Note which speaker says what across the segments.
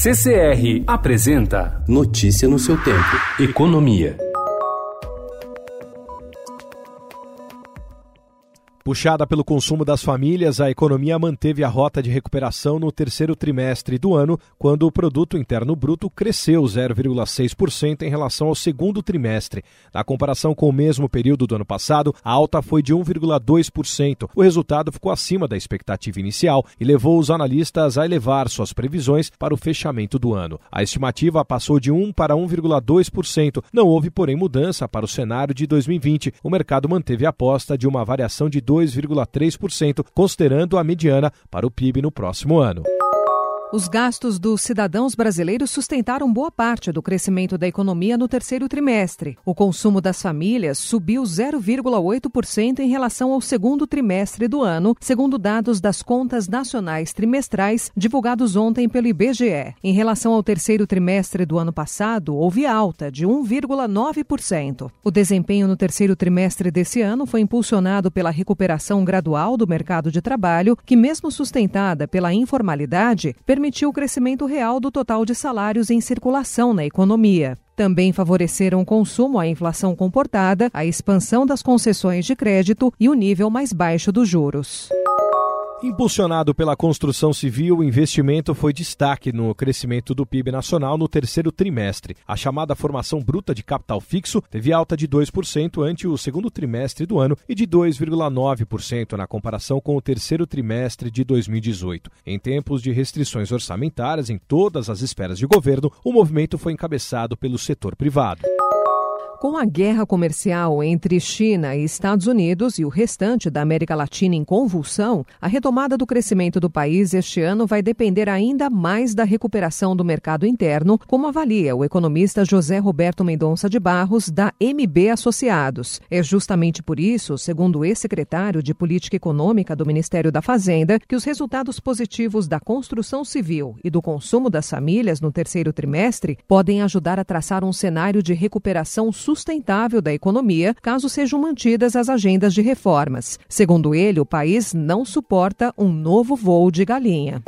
Speaker 1: CCR apresenta
Speaker 2: Notícia no seu tempo.
Speaker 1: Economia.
Speaker 3: Puxada pelo consumo das famílias, a economia manteve a rota de recuperação no terceiro trimestre do ano, quando o produto interno bruto cresceu 0,6% em relação ao segundo trimestre. Na comparação com o mesmo período do ano passado, a alta foi de 1,2%. O resultado ficou acima da expectativa inicial e levou os analistas a elevar suas previsões para o fechamento do ano. A estimativa passou de 1 para 1,2%. Não houve, porém, mudança para o cenário de 2020. O mercado manteve a aposta de uma variação de 2 2,3%, considerando a mediana para o PIB no próximo ano.
Speaker 4: Os gastos dos cidadãos brasileiros sustentaram boa parte do crescimento da economia no terceiro trimestre. O consumo das famílias subiu 0,8% em relação ao segundo trimestre do ano, segundo dados das contas nacionais trimestrais divulgados ontem pelo IBGE. Em relação ao terceiro trimestre do ano passado, houve alta de 1,9%. O desempenho no terceiro trimestre desse ano foi impulsionado pela recuperação gradual do mercado de trabalho, que, mesmo sustentada pela informalidade, permitiu o crescimento real do total de salários em circulação na economia. Também favoreceram o consumo, a inflação comportada, a expansão das concessões de crédito e o nível mais baixo dos juros.
Speaker 3: Impulsionado pela construção civil, o investimento foi destaque no crescimento do PIB nacional no terceiro trimestre. A chamada formação bruta de capital fixo teve alta de 2% ante o segundo trimestre do ano e de 2,9% na comparação com o terceiro trimestre de 2018. Em tempos de restrições orçamentárias em todas as esferas de governo, o movimento foi encabeçado pelo setor privado.
Speaker 4: Com a guerra comercial entre China e Estados Unidos e o restante da América Latina em convulsão, a retomada do crescimento do país este ano vai depender ainda mais da recuperação do mercado interno, como avalia o economista José Roberto Mendonça de Barros, da MB Associados. É justamente por isso, segundo o ex-secretário de Política Econômica do Ministério da Fazenda, que os resultados positivos da construção civil e do consumo das famílias no terceiro trimestre podem ajudar a traçar um cenário de recuperação sustentável da economia caso sejam mantidas as agendas de reformas. Segundo ele, o país não suporta um novo voo de galinha.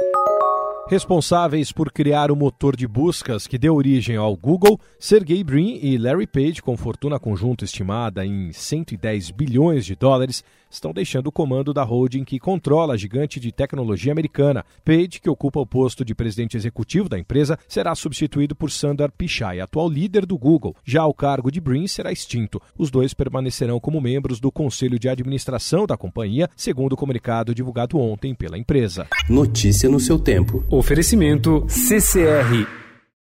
Speaker 3: Responsáveis por criar o motor de buscas que deu origem ao Google, Sergey Brin e Larry Page, com fortuna conjunta estimada em 110 bilhões de dólares, estão deixando o comando da holding que controla a gigante de tecnologia americana. Page, que ocupa o posto de presidente executivo da empresa, será substituído por Sundar Pichai, atual líder do Google. Já o cargo de Brin será extinto. Os dois permanecerão como membros do conselho de administração da companhia, segundo o comunicado divulgado ontem pela empresa.
Speaker 2: Notícia no seu tempo.
Speaker 1: Oferecimento CCR